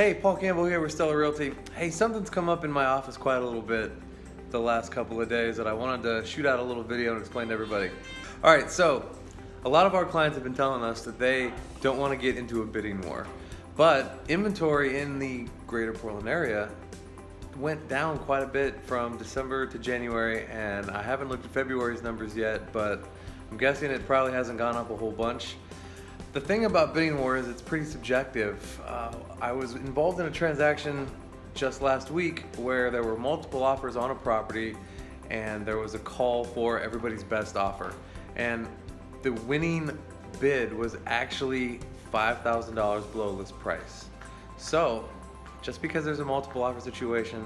Hey, Paul Campbell here with Stellar Realty. Hey, something's come up in my office quite a little bit the last couple of days that I wanted to shoot out a little video and explain to everybody. All right, so a lot of our clients have been telling us that they don't want to get into a bidding war, but inventory in the greater Portland area went down quite a bit from December to January, and I haven't looked at February's numbers yet, but I'm guessing it probably hasn't gone up a whole bunch. The thing about bidding war is it's pretty subjective. Uh, I was involved in a transaction just last week where there were multiple offers on a property and there was a call for everybody's best offer. And the winning bid was actually $5,000 below list price. So, just because there's a multiple offer situation,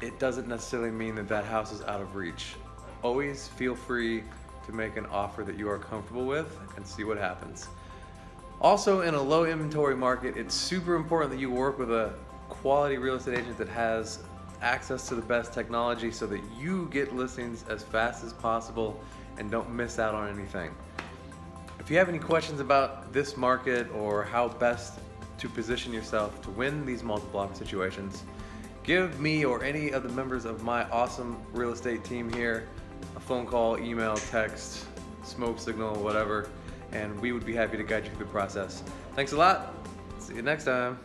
it doesn't necessarily mean that that house is out of reach. Always feel free to make an offer that you are comfortable with and see what happens. Also, in a low inventory market, it's super important that you work with a quality real estate agent that has access to the best technology so that you get listings as fast as possible and don't miss out on anything. If you have any questions about this market or how best to position yourself to win these multiple offer situations, give me or any of the members of my awesome real estate team here a phone call, email, text, smoke signal, whatever, and we would be happy to guide you through the process. Thanks a lot. See you next time.